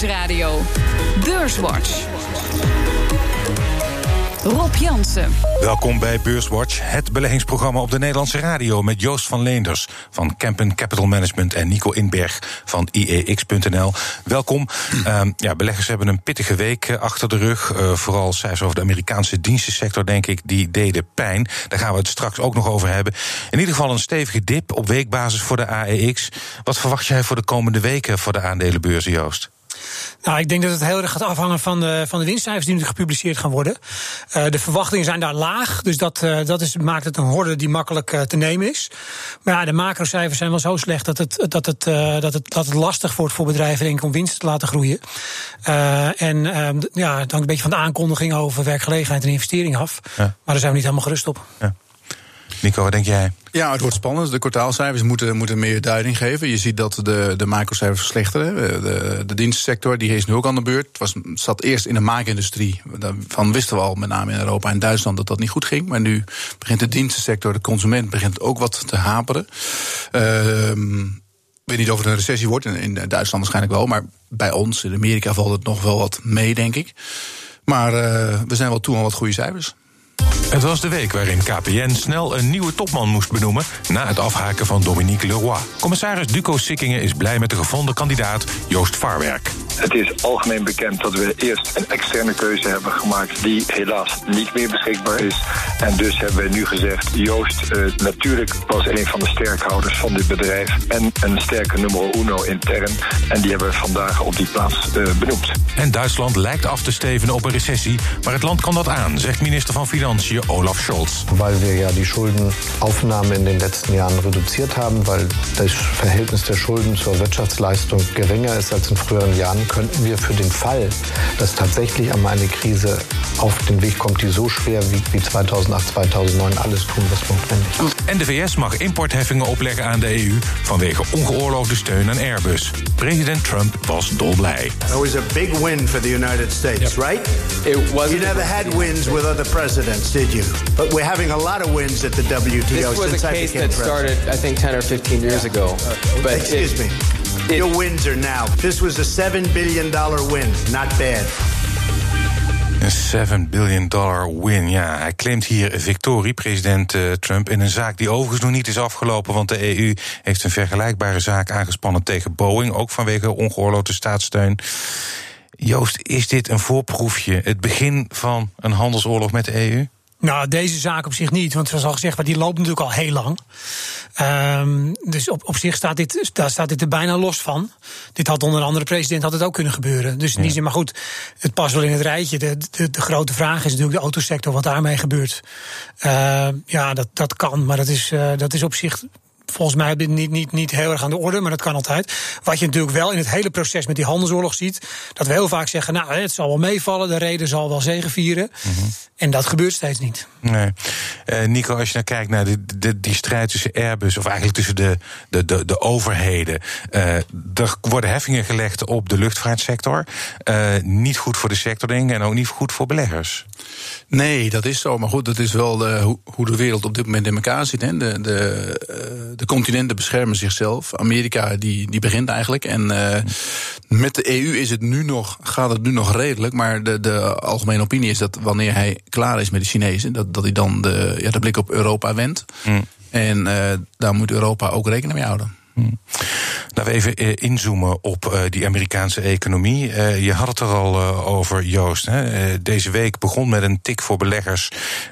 Nieuwsradio. Beurswatch. Rob Jansen. Welkom bij Beurswatch, het beleggingsprogramma op de Nederlandse radio met Joost van Leenders van Kempen Capital Management en Nico Inberg van IEX.nl. Welkom. Um, ja, beleggers hebben een pittige week eh, achter de rug. Uh, vooral cijfers over de Amerikaanse dienstensector, denk ik, die deden pijn. Daar gaan we het straks ook nog over hebben. In ieder geval een stevige dip op weekbasis voor de AEX. Wat verwacht jij voor de komende weken voor de aandelenbeurzen, Joost? Nou, ik denk dat het heel erg gaat afhangen van de, van de winstcijfers die nu gepubliceerd gaan worden. Uh, de verwachtingen zijn daar laag, dus dat, uh, dat is, maakt het een horde die makkelijk uh, te nemen is. Maar ja, de macrocijfers zijn wel zo slecht dat het, dat het, dat het, dat het lastig wordt voor bedrijven denk ik, om winst te laten groeien. en ja, het hangt een beetje van de aankondiging over werkgelegenheid en investering af. Ja. Maar daar zijn we niet helemaal gerust op. Ja. Nico, wat denk jij? Ja, het wordt spannend. De kwartaalcijfers moeten, moeten meer duiding geven. Je ziet dat de, de macrocijfers verslechteren. De, de dienstenssector die is nu ook aan de beurt. Het was, zat eerst in de maakindustrie. Daarvan wisten we al, met name in Europa en Duitsland, dat dat niet goed ging. Maar nu begint de dienstensector, de consument, begint ook wat te haperen. Ehm, ik weet niet of het een recessie wordt. In, Duitsland waarschijnlijk wel. Maar bij ons, in Amerika, valt het nog wel wat mee, denk ik. Maar uh, we zijn wel toe aan wat goede cijfers. Het was de week waarin KPN snel een nieuwe topman moest benoemen na het afhaken van Dominique Leroy. Commissaris Duco Sikkingen is blij met de gevonden kandidaat Joost Varwerk. Het is algemeen bekend dat we eerst een externe keuze hebben gemaakt die helaas niet meer beschikbaar is. En dus hebben we nu gezegd, Joost uh, natuurlijk was een van de sterkhouders van dit bedrijf en een sterke nummer uno intern. En die hebben we vandaag op die plaats uh, benoemd. En Duitsland lijkt af te stevenen op een recessie, maar het land kan dat aan, zegt minister van Financiën Olaf Scholz. Weil wir ja die Schuldenaufnahme in den letzten Jahren reduziert haben, weil das Verhältnis der Schulden zur Wirtschaftsleistung geringer ist als in früheren Jahren, könnten wir für den Fall, dass tatsächlich einmal eine Krise auf den Weg kommt, die so schwer wiegt wie 2008, 2009, alles tun, was notwendig ist. En de VS mag importheffingen opleggen aan de EU vanwege ongeoorloofde steun aan Airbus. President Trump was dolblij. That was a big win for the United States, yep. right? It was. You never had wins with other presidents, did you? But we're having a lot of wins at the WTO this was since a case that started, I think, 10 or 15 years yeah. ago. Uh, but excuse it, me. Your wins are now. This was a $7 billion win. Not bad. Een 7 billion dollar win. Ja, hij claimt hier victorie, president uh, Trump, in een zaak die overigens nog niet is afgelopen. Want de EU heeft een vergelijkbare zaak aangespannen tegen Boeing, ook vanwege ongeoorloofde staatssteun. Joost, is dit een voorproefje, het begin van een handelsoorlog met de EU? Nou, deze zaak op zich niet, want zoals al gezegd, die loopt natuurlijk al heel lang. Um, dus op, op zich staat dit, daar staat dit er bijna los van. Dit had onder andere president had het ook kunnen gebeuren. Dus in die zin, maar goed, het past wel in het rijtje. De, de, de grote vraag is natuurlijk de autosector, wat daarmee gebeurt. Uh, ja, dat, dat kan, maar dat is, uh, dat is op zich volgens mij niet, niet, niet heel erg aan de orde, maar dat kan altijd. Wat je natuurlijk wel in het hele proces met die handelsoorlog ziet, dat we heel vaak zeggen, nou, het zal wel meevallen, de reden zal wel zegenvieren. Mm En dat gebeurt steeds niet. Nee. Uh, Nico, als je nou kijkt naar de, de, die strijd tussen Airbus, of eigenlijk tussen de, de, de, de overheden. Uh, er worden heffingen gelegd op de luchtvaartsector. Uh, niet goed voor de sector, denk ik, en ook niet goed voor beleggers. Nee, dat is zo. Maar goed, dat is wel de, hoe de wereld op dit moment in elkaar zit. Hè. De, de, de continenten beschermen zichzelf. Amerika die, die begint eigenlijk. En uh, met de EU is het nu nog, gaat het nu nog redelijk. Maar de, de algemene opinie is dat wanneer hij klaar is met de Chinezen, dat, dat hij dan de, ja, de blik op Europa wendt. Mm. En uh, daar moet Europa ook rekening mee houden. Hmm. Laten we even eh, inzoomen op die Amerikaanse economie. Je had het er al over, Joost. Hè? deze week begon met een tik voor beleggers.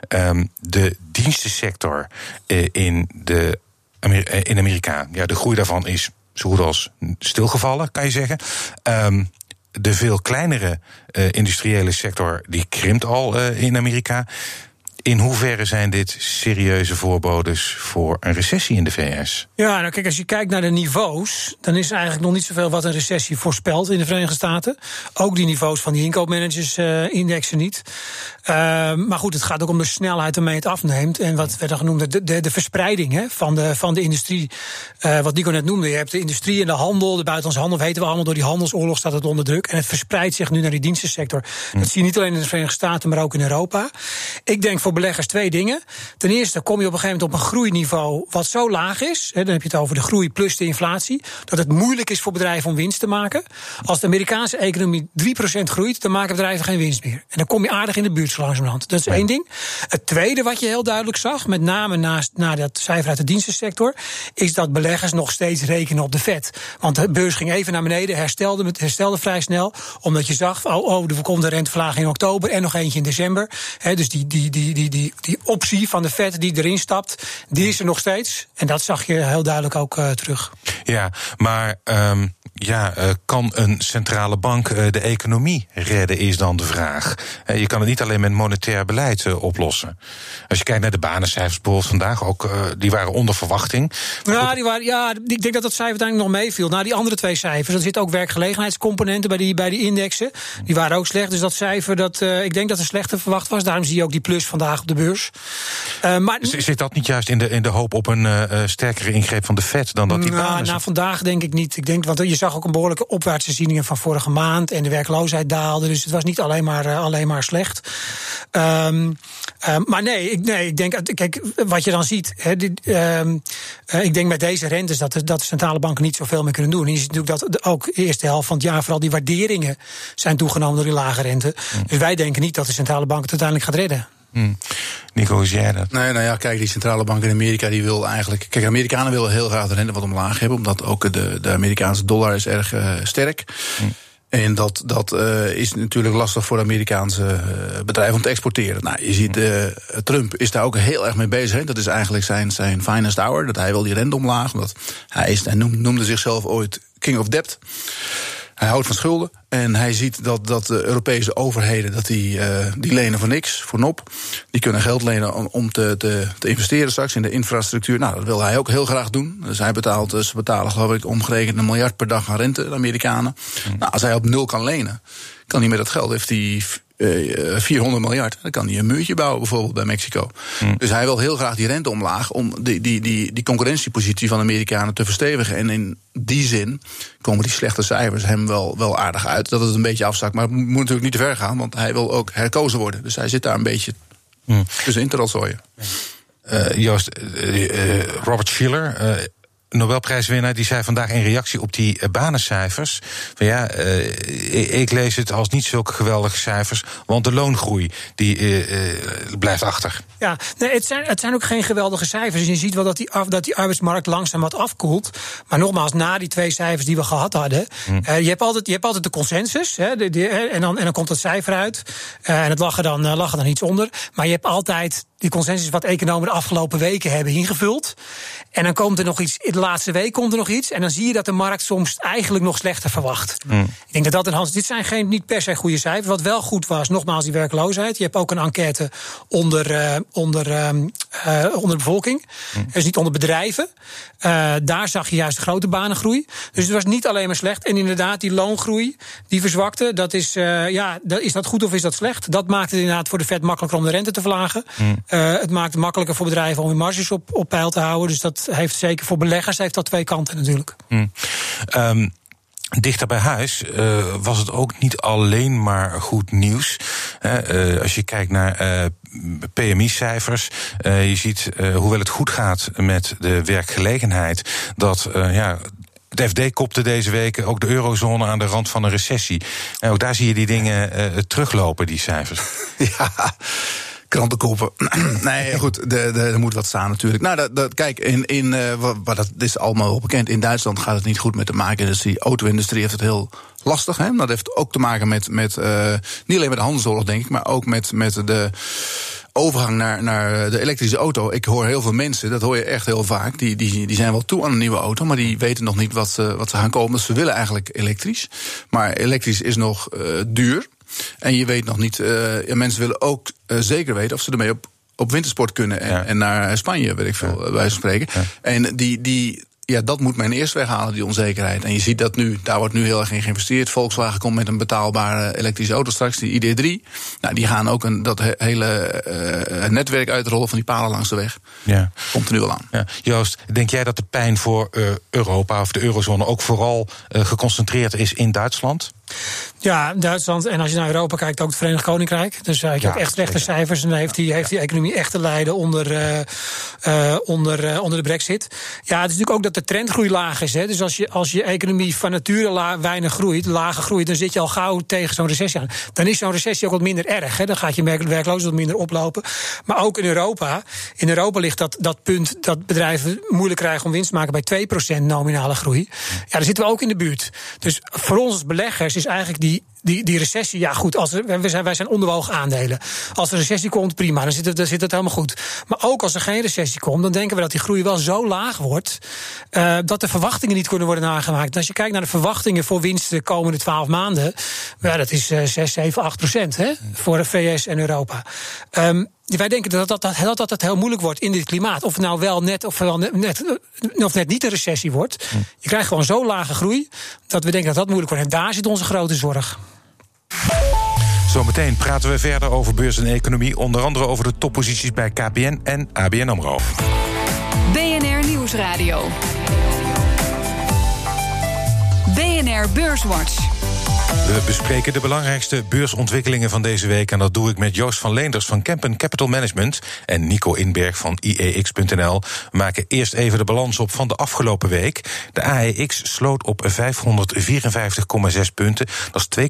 Um, de dienstensector in, de in Amerika. Ja, de groei daarvan is zo goed als stilgevallen, kan je zeggen. Um, de veel kleinere industriële sector die krimpt al in Amerika. In hoeverre zijn dit serieuze voorbodes voor een recessie in de VS? Ja, nou kijk, als je kijkt naar de niveaus, dan is er eigenlijk nog niet zoveel wat een recessie voorspelt in de Verenigde Staten. Ook die niveaus van die inkoopmanagers-indexen niet. Uh, maar goed, het gaat ook om de snelheid waarmee het afneemt. En wat werd dan genoemd, de, de, de verspreiding hè, van, de, van de industrie. Uh, wat Nico net noemde, je hebt de industrie en de handel, de buitenlandse handel, weten we allemaal, door die handelsoorlog staat het onder druk. En het verspreidt zich nu naar die dienstensector. Dat zie je niet alleen in de Verenigde Staten, maar ook in Europa. Ik denk voor beleggers twee dingen. Ten eerste kom je op een gegeven moment op een groeiniveau wat zo laag is. Hè, dan heb je het over de groei plus de inflatie. Dat het moeilijk is voor bedrijven om winst te maken. Als de Amerikaanse economie 3% groeit, dan maken bedrijven geen winst meer. En dan kom je aardig in de buurt zo langzamerhand. Dat is één ding. Het tweede wat je heel duidelijk zag, met name naast, na dat cijfer uit de dienstensector, is dat beleggers nog steeds rekenen op de vet. Want de beurs ging even naar beneden, herstelde, herstelde vrij snel. Omdat je zag, oh, oh er komt een renteverlaging in oktober en nog eentje in december. dus die, die, die, die, die, die optie van de vet die erin stapt, die is er nog steeds. En dat zag je heel duidelijk ook uh, terug. Ja, maar um, ja, uh, kan een centrale bank uh, de economie redden, is dan de vraag. je kan het niet alleen met monetair beleid oplossen. Als je kijkt naar de banencijfers bijvoorbeeld vandaag, ook, die waren onder verwachting. Ja, die waren, ja, ik denk dat dat cijfer uiteindelijk nog meeviel. Nou, die andere twee cijfers, er zitten ook werkgelegenheidscomponenten bij die, bij die indexen. Die waren ook slecht. Dus dat cijfer, dat, ik denk dat er slechter verwacht was. Daarom zie je ook die plus vandaag op de beurs. maar, Zit dat niet juist in de, in de hoop op een sterkere ingreep van de FED dan dat die nou, nou, vandaag denk ik niet. Ik denk, want je zag ook een behoorlijke opwaartse zieningen van vorige maand. En de werkloosheid daalde. Dus het was niet alleen maar, uh, alleen maar slecht. Um, um, maar nee ik, nee, ik denk, kijk, wat je dan ziet. He, dit, um, uh, ik denk met deze rentes dat de, dat de centrale banken niet zoveel meer kunnen doen. En je ziet natuurlijk dat ook de eerste helft van het jaar vooral die waarderingen zijn toegenomen door die lage rente. Mm. Dus wij denken niet dat de centrale bank het uiteindelijk gaat redden. Hmm. Nico, hoe jij dat? Nee, nou ja, kijk, die centrale bank in Amerika die wil eigenlijk. Kijk, Amerikanen willen heel graag de rente wat omlaag hebben, omdat ook de, de Amerikaanse dollar is erg uh, sterk. Hmm. En dat, dat uh, is natuurlijk lastig voor Amerikaanse uh, bedrijven om te exporteren. Nou, je ziet, uh, Trump is daar ook heel erg mee bezig. Hè. Dat is eigenlijk zijn, zijn finest hour. Dat hij wil die rente omlaag. Omdat hij, is, hij noemde zichzelf ooit King of Debt. Hij houdt van schulden en hij ziet dat, dat de Europese overheden dat die, uh, die lenen voor niks, voor nop. Die kunnen geld lenen om, om te, te, te, investeren straks in de infrastructuur. Nou, dat wil hij ook heel graag doen. Dus hij betaalt, ze betalen geloof ik omgerekend een miljard per dag aan rente, de Amerikanen. Mm. Nou, als hij op nul kan lenen, kan hij met dat geld, heeft hij 400 eh, miljard. Dan kan hij een muurtje bouwen, bijvoorbeeld bij Mexico. Hmm. Dus hij wil heel graag die rente omlaag om die, die, die, die concurrentiepositie van de Amerikanen te verstevigen. En in die zin komen die slechte cijfers hem wel, wel aardig uit. Dat het een beetje afzakt. Maar het moet natuurlijk niet te ver gaan, want hij wil ook herkozen worden. Dus hij zit daar een beetje mm. tussenin te rotzooien. Uh, Joost, uh, Robert Schiller, Nobelprijswinnaar die zei vandaag in reactie op die uh, banencijfers: van ja, uh, ik lees het als niet zulke geweldige cijfers, want de loongroei die uh, blijft achter. Ja, nee, het zijn, het zijn ook geen geweldige cijfers. Je ziet wel dat die, af, dat die arbeidsmarkt langzaam wat afkoelt. Maar nogmaals, na die twee cijfers die we gehad hadden, hm. je, hebt altijd, je hebt altijd de consensus, hè, de, en, dan, en dan komt het cijfer uit. en het lag er, dan, lag er dan iets onder. Maar je hebt altijd die consensus wat economen de afgelopen weken hebben ingevuld. En dan komt er nog iets, in de laatste week komt er nog iets. En dan zie je dat de markt soms eigenlijk nog slechter verwacht. Mm. Ik denk dat dat een Hans, dit zijn geen, niet per se goede cijfers. Wat wel goed was, nogmaals, die werkloosheid. Je hebt ook een enquête onder, uh, onder, uh, onder de bevolking. Mm. Dus niet onder bedrijven. Uh, daar zag je juist grote banengroei. Dus het was niet alleen maar slecht. En inderdaad, die loongroei, die verzwakte. Dat is, ja, dat, is dat goed of is dat slecht? Dat maakt het inderdaad voor de Fed makkelijker om de rente te verlagen. Mm. Het maakt het makkelijker voor bedrijven om hun marges op, op peil te houden. Dus dat heeft zeker voor beleggers heeft dat twee kanten natuurlijk. Hmm. Um, Dichter bij huis uh, was het ook niet alleen maar goed nieuws. Uh, als je kijkt naar uh, PMI-cijfers, je ziet hoewel het goed gaat met de werkgelegenheid, dat ja, het FD kopte deze week ook de eurozone aan de rand van een recessie. En ook daar zie je die dingen teruglopen, die cijfers. Ja krantenkoppen. nee, goed, er moet wat staan natuurlijk. Nou, dat, dat, kijk, in, in, uh, wat, dat is allemaal wel bekend. In Duitsland gaat het niet goed met de maakindustrie. De auto-industrie heeft het heel lastig. Hè? Dat heeft ook te maken met, met uh, niet alleen met de handelsoorlog, denk ik, maar ook met, met de overgang naar, naar de elektrische auto. Ik hoor heel veel mensen, dat hoor je echt heel vaak. Die, die, die zijn wel toe aan een nieuwe auto, maar die weten nog niet wat, ze, wat ze gaan kopen. Dus ze willen eigenlijk elektrisch. Maar elektrisch is nog uh, duur. En je weet nog niet, uh, mensen willen ook uh, zeker weten of ze ermee op, op wintersport kunnen. En, en naar Spanje, weet ik veel, ja. bij spreken. En die, die, ja, dat moet men eerst weghalen, die onzekerheid. En je ziet dat nu, daar wordt nu heel erg in geïnvesteerd. Volkswagen komt met een betaalbare elektrische auto straks, die ID3. Nou, die gaan ook een, dat hele uh, netwerk uitrollen van die palen langs de weg. Ja. Komt er nu wel aan. Ja. Joost, denk jij dat de pijn voor uh, Europa of de eurozone ook vooral uh, geconcentreerd is in Duitsland? Ja, Duitsland. En als je naar Europa kijkt, ook het Verenigd Koninkrijk. Dus heb je Ja, ook echt slechte cijfers. En heeft die, heeft die economie echt te lijden onder, eh, eh, onder, eh, onder de brexit. Ja, het is natuurlijk ook dat de trendgroei laag is. Hè. Dus als je, als je economie van nature la- weinig groeit, lager groeit... dan zit je al gauw tegen zo'n recessie aan. Dan is zo'n recessie ook wat minder erg. Hè. Dan gaat je werk- werkloosheid wat minder oplopen. Maar ook in Europa. In Europa ligt dat, dat punt dat bedrijven moeilijk krijgen om winst te maken... bij 2% nominale groei. Ja, daar zitten we ook in de buurt. Dus voor ons als beleggers is eigenlijk die die, die recessie, ja goed, als er, wij, zijn, wij zijn onderwoog aandelen. Als er recessie komt, prima, dan zit, het, dan zit het helemaal goed. Maar ook als er geen recessie komt, dan denken we dat die groei wel zo laag wordt... Uh, dat de verwachtingen niet kunnen worden nagemaakt. Als je kijkt naar de verwachtingen voor winst de komende 12 maanden... Ja, dat is uh, 6, 7, 8 procent hè, voor de VS en Europa. Um, wij denken dat dat, dat, dat, heel moeilijk wordt in dit klimaat. Of het nou wel net of, wel net, net, of net niet een recessie wordt. Je krijgt gewoon zo lage groei dat we denken dat dat moeilijk wordt. En daar zit onze grote zorg. Zometeen praten we verder over beurs en economie. Onder andere over de topposities bij KPN en ABN AMRO. BNR Nieuwsradio. BNR Beurswatch. We bespreken de belangrijkste beursontwikkelingen van deze week. En dat doe ik met Joost van Leenders van Kempen Capital Management en Nico Inberg van IEX.nl. We maken eerst even de balans op van de afgelopen week. De AEX sloot op 554,6 punten. Dat is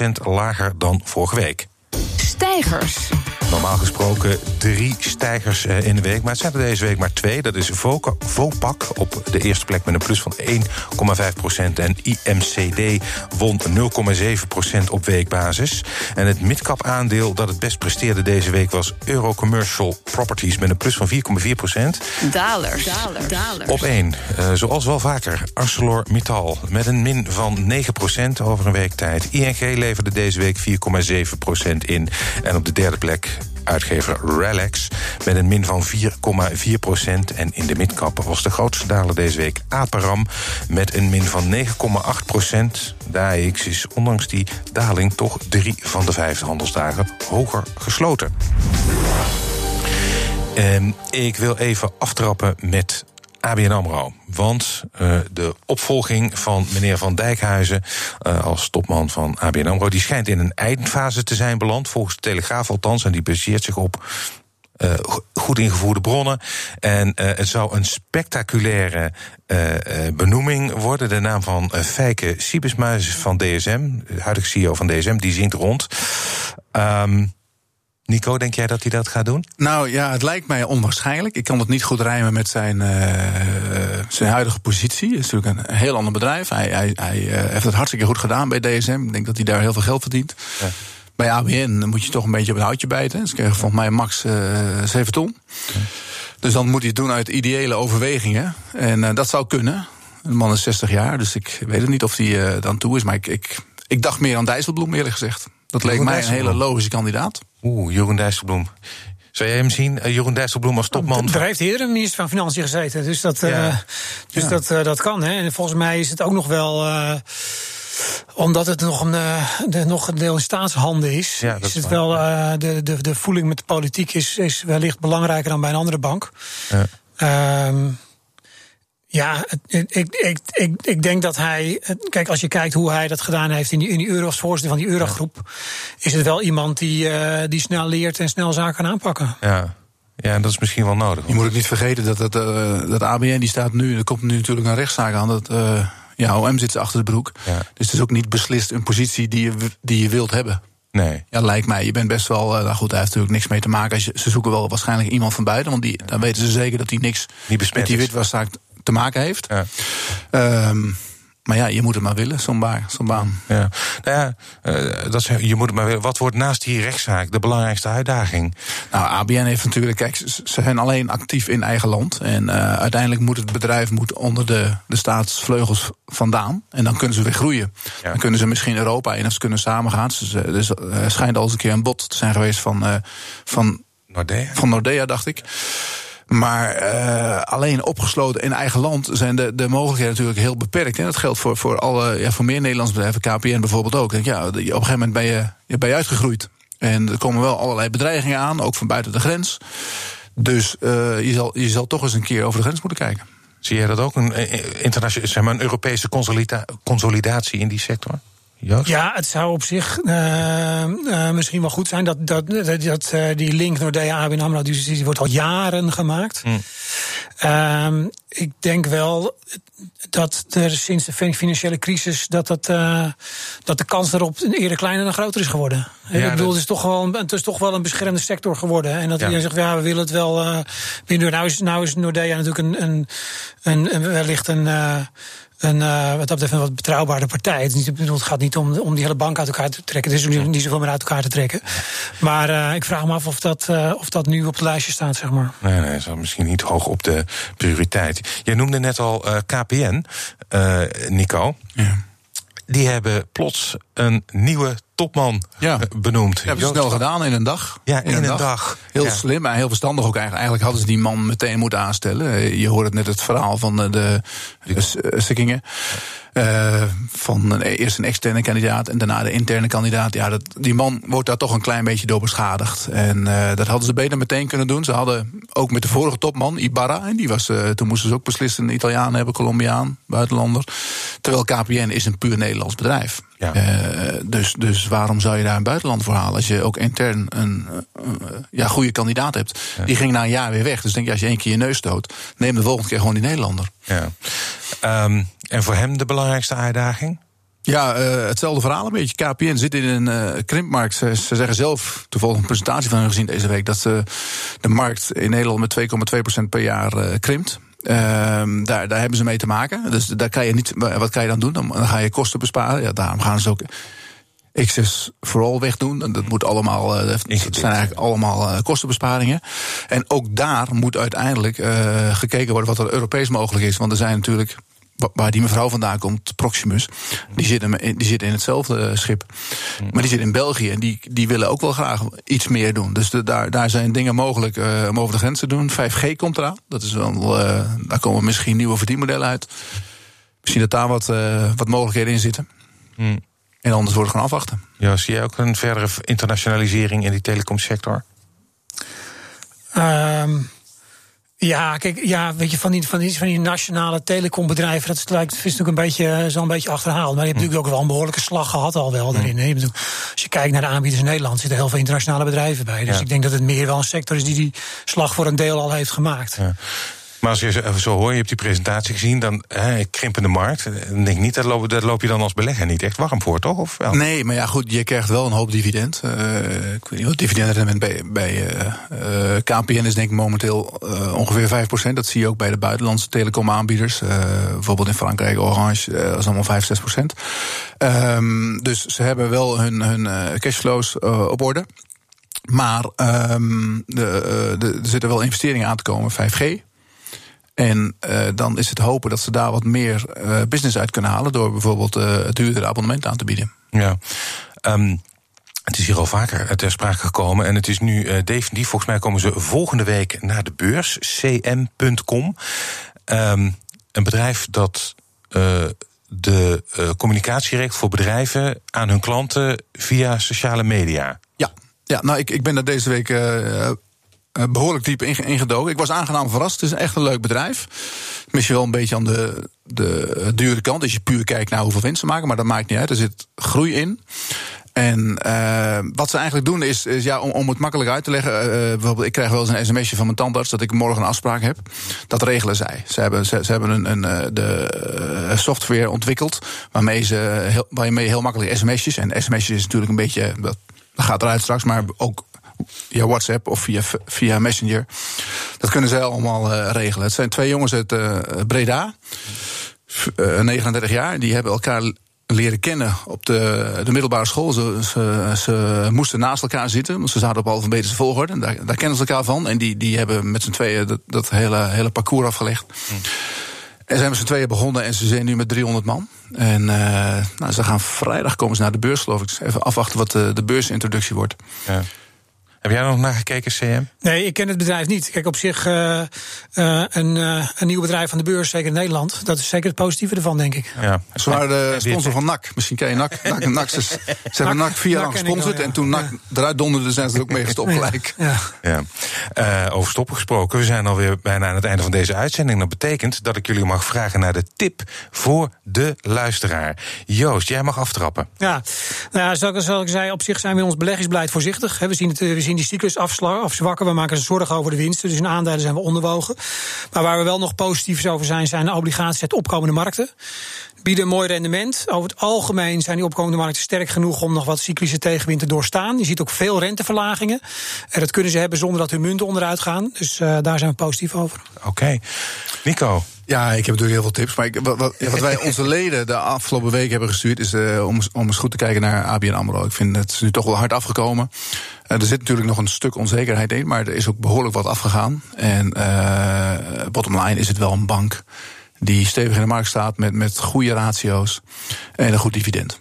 2,4% lager dan vorige week. Stijgers. Normaal gesproken drie stijgers in de week, maar het zijn er deze week maar twee. Dat is Vopak op de eerste plek met een plus van 1,5% en IMCD won 0,7% op weekbasis. En het midcap aandeel dat het best presteerde deze week was Eurocommercial Properties met een plus van 4,4 Dalers. Dalers. Dalers. Op één, uh, zoals wel vaker, ArcelorMittal met een min van 9% over een week tijd. ING leverde deze week 4,7 in. En op de derde plek uitgever Relax met een min van 4,4 procent. En in de midcap was de grootste daler deze week Aperam met een min van 9,8 procent. De AX is ondanks die daling toch drie van de vijf handelsdagen hoger gesloten. En ik wil even aftrappen met ABN AMRO. Want uh, de opvolging van meneer Van Dijkhuizen uh, als topman van ABN AMRO... die schijnt in een eindfase te zijn beland, volgens de Telegraaf althans... en die baseert zich op uh, goed ingevoerde bronnen. En het zou een spectaculaire benoeming worden. De naam van Fijke Siebesma van DSM, de huidige CEO van DSM, die zingt rond... Um, Nico, denk jij dat hij dat gaat doen? Nou ja, het lijkt mij onwaarschijnlijk. Ik kan het niet goed rijmen met zijn, uh, zijn huidige positie. Het is natuurlijk een heel ander bedrijf. Hij, hij, hij uh, heeft het hartstikke goed gedaan bij DSM. Ik denk dat hij daar heel veel geld verdient. Ja. Bij ABN moet je toch een beetje op het houtje bijten. Ze kregen volgens mij max uh, 7 ton. Dus dan moet hij het doen uit ideële overwegingen. En dat zou kunnen. De man is 60 jaar, dus ik weet het niet of hij dan toe is. Maar ik, ik, ik dacht meer aan Dijsselbloem, eerlijk gezegd. Dat leek mij een hele logische kandidaat. Oeh, Jeroen Dijsselbloem. Zou jij hem zien, uh, Jeroen Dijsselbloem als topman? Er heeft eerder een minister van Financiën gezeten, dus dat, ja. uh, dus ja. dat, uh, dat kan. Hè. En volgens mij is het ook nog wel omdat het nog een, de, nog een deel in staatshanden is, ja, is het wel de, de, de voeling met de politiek is, is wellicht belangrijker dan bij een andere bank. Ja. Um, ja, ik, ik, ik, ik denk dat hij. Kijk, als je kijkt hoe hij dat gedaan heeft in die, in die euro, als voorzitter van die eurogroep, is het wel iemand die, uh, die snel leert en snel zaken kan aanpakken. Ja. Ja, en dat is misschien wel nodig. Je moet ook niet vergeten dat, dat, uh, dat ABN die staat nu, er komt nu natuurlijk een rechtszaak aan. Dat, uh, ja, OM zit achter de broek. Ja. Dus het is ook niet beslist een positie die je, die je wilt hebben. Nee. Ja, lijkt mij. Je bent best wel. Uh, nou goed, hij heeft natuurlijk niks mee te maken. Ze zoeken wel waarschijnlijk iemand van buiten. Want die, dan weten ze zeker dat hij niks niet met die witwaszaak te maken heeft. Ja. Um, maar ja, je moet het maar willen, zo'n baan. Zo baan. Ja. Nou ja, uh, dat is, je moet het maar willen. Wat wordt naast die rechtszaak de belangrijkste uitdaging? Nou, ABN heeft natuurlijk, kijk, ze zijn alleen actief in eigen land. En uh, uiteindelijk moet het bedrijf moet onder de, de staatsvleugels vandaan. En dan kunnen ze weer groeien. Ja. Dan kunnen ze misschien Europa in of ze kunnen samen gaan. Dus, dus schijnt al eens een keer een bod te zijn geweest van, van, Nordea. van Nordea, dacht ik. Maar uh, alleen opgesloten in eigen land zijn de, de mogelijkheden natuurlijk heel beperkt. En dat geldt voor, voor, alle, ja, voor meer Nederlandse bedrijven, KPN bijvoorbeeld ook. Ja, op een gegeven moment ben je, je, ben je uitgegroeid. En er komen wel allerlei bedreigingen aan, ook van buiten de grens. Dus uh, je, zal, je zal toch eens een keer over de grens moeten kijken. Zie jij dat ook, een internationale, zeg maar, een Europese consolida consolidatie in die sector? Ja, het zou op zich uh, uh, misschien wel goed zijn dat, dat, dat, uh, die link Nordea ABN AMRO die, die wordt al jaren gemaakt. Mm. ik denk wel dat er sinds de financiële crisis dat, dat, dat de kans daarop eerder kleiner dan groter is geworden. Ja, ik bedoel, het is, toch wel, het is toch wel een beschermde sector geworden. En dat ja. iedereen zegt, ja, we willen het wel binnen. Nou is, nou is Nordea natuurlijk een, een, een, een wellicht een een, uh, wat dat betreft een wat betrouwbare partij. Het, niet, het gaat niet om, om die hele bank uit elkaar te trekken. Het is ook niet zoveel meer uit elkaar te trekken. Maar uh, ik vraag me af of dat, uh, of dat nu op het lijstje staat, zeg maar. Nee, nee, dat is misschien niet hoog op de prioriteit. Jij noemde net al KPN, Nico. Ja. Die hebben plots een nieuwe topman ja. benoemd. Ja, snel gedaan in een dag. Ja, in, een, dag. Heel slim en heel verstandig ook eigenlijk. Eigenlijk hadden ze die man meteen moeten aanstellen. Je hoort net het verhaal van de, de, de. Uh, van een, eerst een externe kandidaat en daarna de interne kandidaat. Ja, dat, die man wordt daar toch een klein beetje door beschadigd. En uh, dat hadden ze beter meteen kunnen doen. Ze hadden ook met de vorige topman, Ibarra, en die was, uh, toen moesten ze ook beslissen een Italiaan hebben, Colombiaan, buitenlander. Terwijl KPN is een puur Nederlands bedrijf. Ja. dus, dus waarom zou je daar een buitenland voor halen? Als je ook intern een ja, goede kandidaat hebt. Die ging na een jaar weer weg. Dus denk je, als je één keer je neus stoot, neem de volgende keer gewoon die Nederlander. Ja. Um, en voor hem de belangrijkste uitdaging? Ja, uh, hetzelfde verhaal een beetje. KPN zit in een uh, krimpmarkt. Ze, ze, zeggen zelf, toevallig een presentatie van hen gezien deze week, dat ze de markt in Nederland met 2,2% per jaar uh, krimpt. Ehm, daar, daar hebben ze mee te maken. Dus daar kan je niet. Wat kan je dan doen? Dan, dan ga je kosten besparen. Ja, daarom gaan ze ook Access for All wegdoen. En dat moet allemaal, uh, zijn eigenlijk allemaal uh, kostenbesparingen. En ook daar moet uiteindelijk uh, gekeken worden wat er Europees mogelijk is. Want er zijn natuurlijk waar die mevrouw vandaan komt, Proximus, die zit, in, die zit in hetzelfde schip. Maar die zit in België en die, die willen ook wel graag iets meer doen. Dus de, daar, daar zijn dingen mogelijk uh, om over de grens te doen. 5G komt eraan. Dat is wel, uh, daar komen misschien nieuwe verdienmodellen uit. Misschien dat daar wat, uh, wat mogelijkheden in zitten. Hmm. En anders wordt het gewoon afwachten. Ja, zie je ook een verdere internationalisering in die telecomsector? Um, ja, kijk, ja, weet je, van die, van die, van die nationale telecombedrijven, dat is, lijkt, is natuurlijk een beetje, zo een beetje achterhaald. Maar je hebt hm. natuurlijk ook wel een behoorlijke slag gehad al wel daarin. Je als je kijkt naar de aanbieders in Nederland, zitten heel veel internationale bedrijven bij. Dus ik denk dat het meer wel een sector is die die slag voor een deel al heeft gemaakt. Ja. Maar als je zo hoor, je hebt die presentatie gezien, dan hè, krimpende markt. Dan denk ik niet, dat loop, je dan als belegger niet echt warm voor, toch? Of wel? Nee, maar ja, goed, je krijgt wel een hoop dividend. Uh, ik weet niet wat dividendrendement bij, bij uh, uh, KPN is denk ik momenteel ongeveer 5%. Dat zie je ook bij de buitenlandse telecomaanbieders. bijvoorbeeld in Frankrijk, Orange, dat is allemaal 5, 6%. Um, dus ze hebben wel hun, hun cashflows op orde. Maar de, de, er zitten wel investeringen aan te komen, 5G. En uh, dan is het hopen dat ze daar wat meer uh, business uit kunnen halen. door bijvoorbeeld uh, het duurdere abonnement aan te bieden. Ja. Um, het is hier al vaker ter sprake gekomen. En het is nu definitief. Volgens mij komen ze volgende week naar de beurs. cm.com. Um, ehm, een bedrijf dat de communicatie regelt voor bedrijven aan hun klanten via sociale media. Ja, ja nou, ik, ik ben er deze week behoorlijk diep ingedoken. Ik was aangenaam verrast. Het is echt een leuk bedrijf. Misschien wel een beetje aan de, de dure kant. Als je puur kijkt naar hoeveel winst ze maken. Maar dat maakt niet uit. Er zit groei in. En uh, wat ze eigenlijk doen is, ja, om, om het makkelijk uit te leggen. Uh, bijvoorbeeld, ik krijg wel eens een sms'je van mijn tandarts dat ik morgen een afspraak heb. Dat regelen zij. Ze hebben, ze, hebben een, een, de software ontwikkeld waarmee, ze heel, waarmee heel makkelijk sms'jes. En sms'jes is natuurlijk een beetje. Dat gaat eruit straks, maar ook via WhatsApp of via, via Messenger. Dat kunnen zij allemaal uh, regelen. Het zijn twee jongens uit uh, Breda, uh, eh, 39 jaar. Die hebben elkaar leren kennen op de, de middelbare school. Ze, ze, moesten naast elkaar zitten, want ze zaten op alfabetische volgorde. En daar, daar kennen ze elkaar van. En die, die hebben met z'n tweeën dat, hele, hele parcours afgelegd. En zijn met z'n tweeën begonnen en ze zijn nu met 300 man. En nou, ze gaan vrijdag komen ze naar de beurs, geloof ik. Even afwachten wat de, de beursintroductie wordt. Ja. Heb jij nog nagekeken, CM? Nee, ik ken het bedrijf niet. Kijk, op zich uh, uh, een, uh, een nieuw bedrijf van de beurs, zeker in Nederland. Dat is zeker het positieve ervan, denk ik. Ja. Ze waren de sponsor van NAC. Misschien ken je NAC. NAC, NAC ze, ze hebben NAC vier jaar lang gesponsord. En toen NAC eruit donderde, zijn ze er ook mee gestopt gelijk. Ja. ja. over stoppen gesproken. We zijn alweer bijna aan het einde van deze uitzending. Dat betekent dat ik jullie mag vragen naar de tip voor de luisteraar. Joost, jij mag aftrappen. Ja, nou ja, zoals, zoals ik zei, op zich zijn we in ons beleggingsbeleid voorzichtig. We zien, het, we zien die cyclus afzwakken. We maken ze zorgen over de winsten. Dus in aandelen zijn we onderwogen. Maar waar we wel nog positief over zijn, zijn de obligaties uit opkomende markten bieden een mooi rendement. Over het algemeen zijn die opkomende markten sterk genoeg om nog wat cyclische tegenwind te doorstaan. Je ziet ook veel renteverlagingen. En dat kunnen ze hebben zonder dat hun munten onderuit gaan. Dus uh, daar zijn we positief over. Oké. Nico. Ja, ik heb natuurlijk heel veel tips. Maar ik, wat, wij onze leden de afgelopen week hebben gestuurd... is uh, om, eens goed te kijken naar ABN AMRO. Ik vind het nu toch wel hard afgekomen. Uh, er zit natuurlijk nog een stuk onzekerheid in... maar er is ook behoorlijk wat afgegaan. En uh, bottom line is het wel een bank die stevig in de markt staat... met, met goede ratio's en een goed dividend.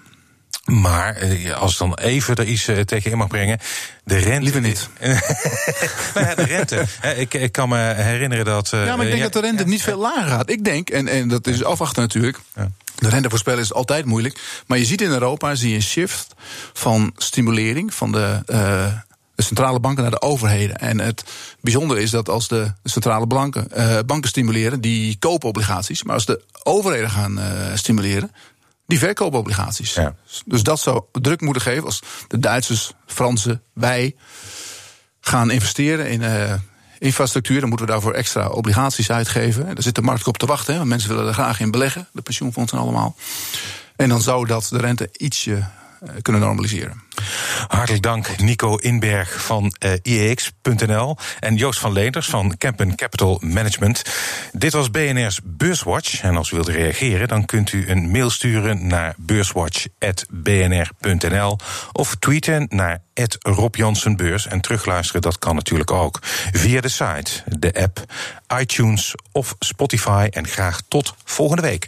Maar als ik dan even er iets tegen in mag brengen. De rente. Liever niet. nou ja, de rente. ik, ik kan me herinneren dat. ja, maar ik denk dat de rente niet veel lager gaat. Ik denk, en, en dat is afwachten natuurlijk. De rente voorspellen is altijd moeilijk. Maar je ziet in Europa zie je een shift van stimulering van de. Uh, de centrale banken naar de overheden. En het bijzondere is dat als de centrale banken, uh, banken stimuleren, die kopen obligaties. Maar als de overheden gaan uh, stimuleren, die verkoopobligaties. Ja. Dus dat zou druk moeten geven als de Duitsers, Fransen, wij gaan investeren in uh, infrastructuur. Dan moeten we daarvoor extra obligaties uitgeven. Daar zit de markt op te wachten. Hè, want mensen willen er graag in beleggen, de pensioenfondsen allemaal. En dan zou dat de rente ietsje eh, kunnen normaliseren. Hartelijk dank Nico Inberg van eh, IEX.nl en Joost van Leenders van Campen Capital Management. Dit was BNR's Beurswatch. En als u wilt reageren, dan kunt u een mail sturen naar beurswatch.bnr.nl of tweeten naar Rob Beurs. En terugluisteren, dat kan natuurlijk ook via de site, de app, iTunes of Spotify. En graag tot volgende week.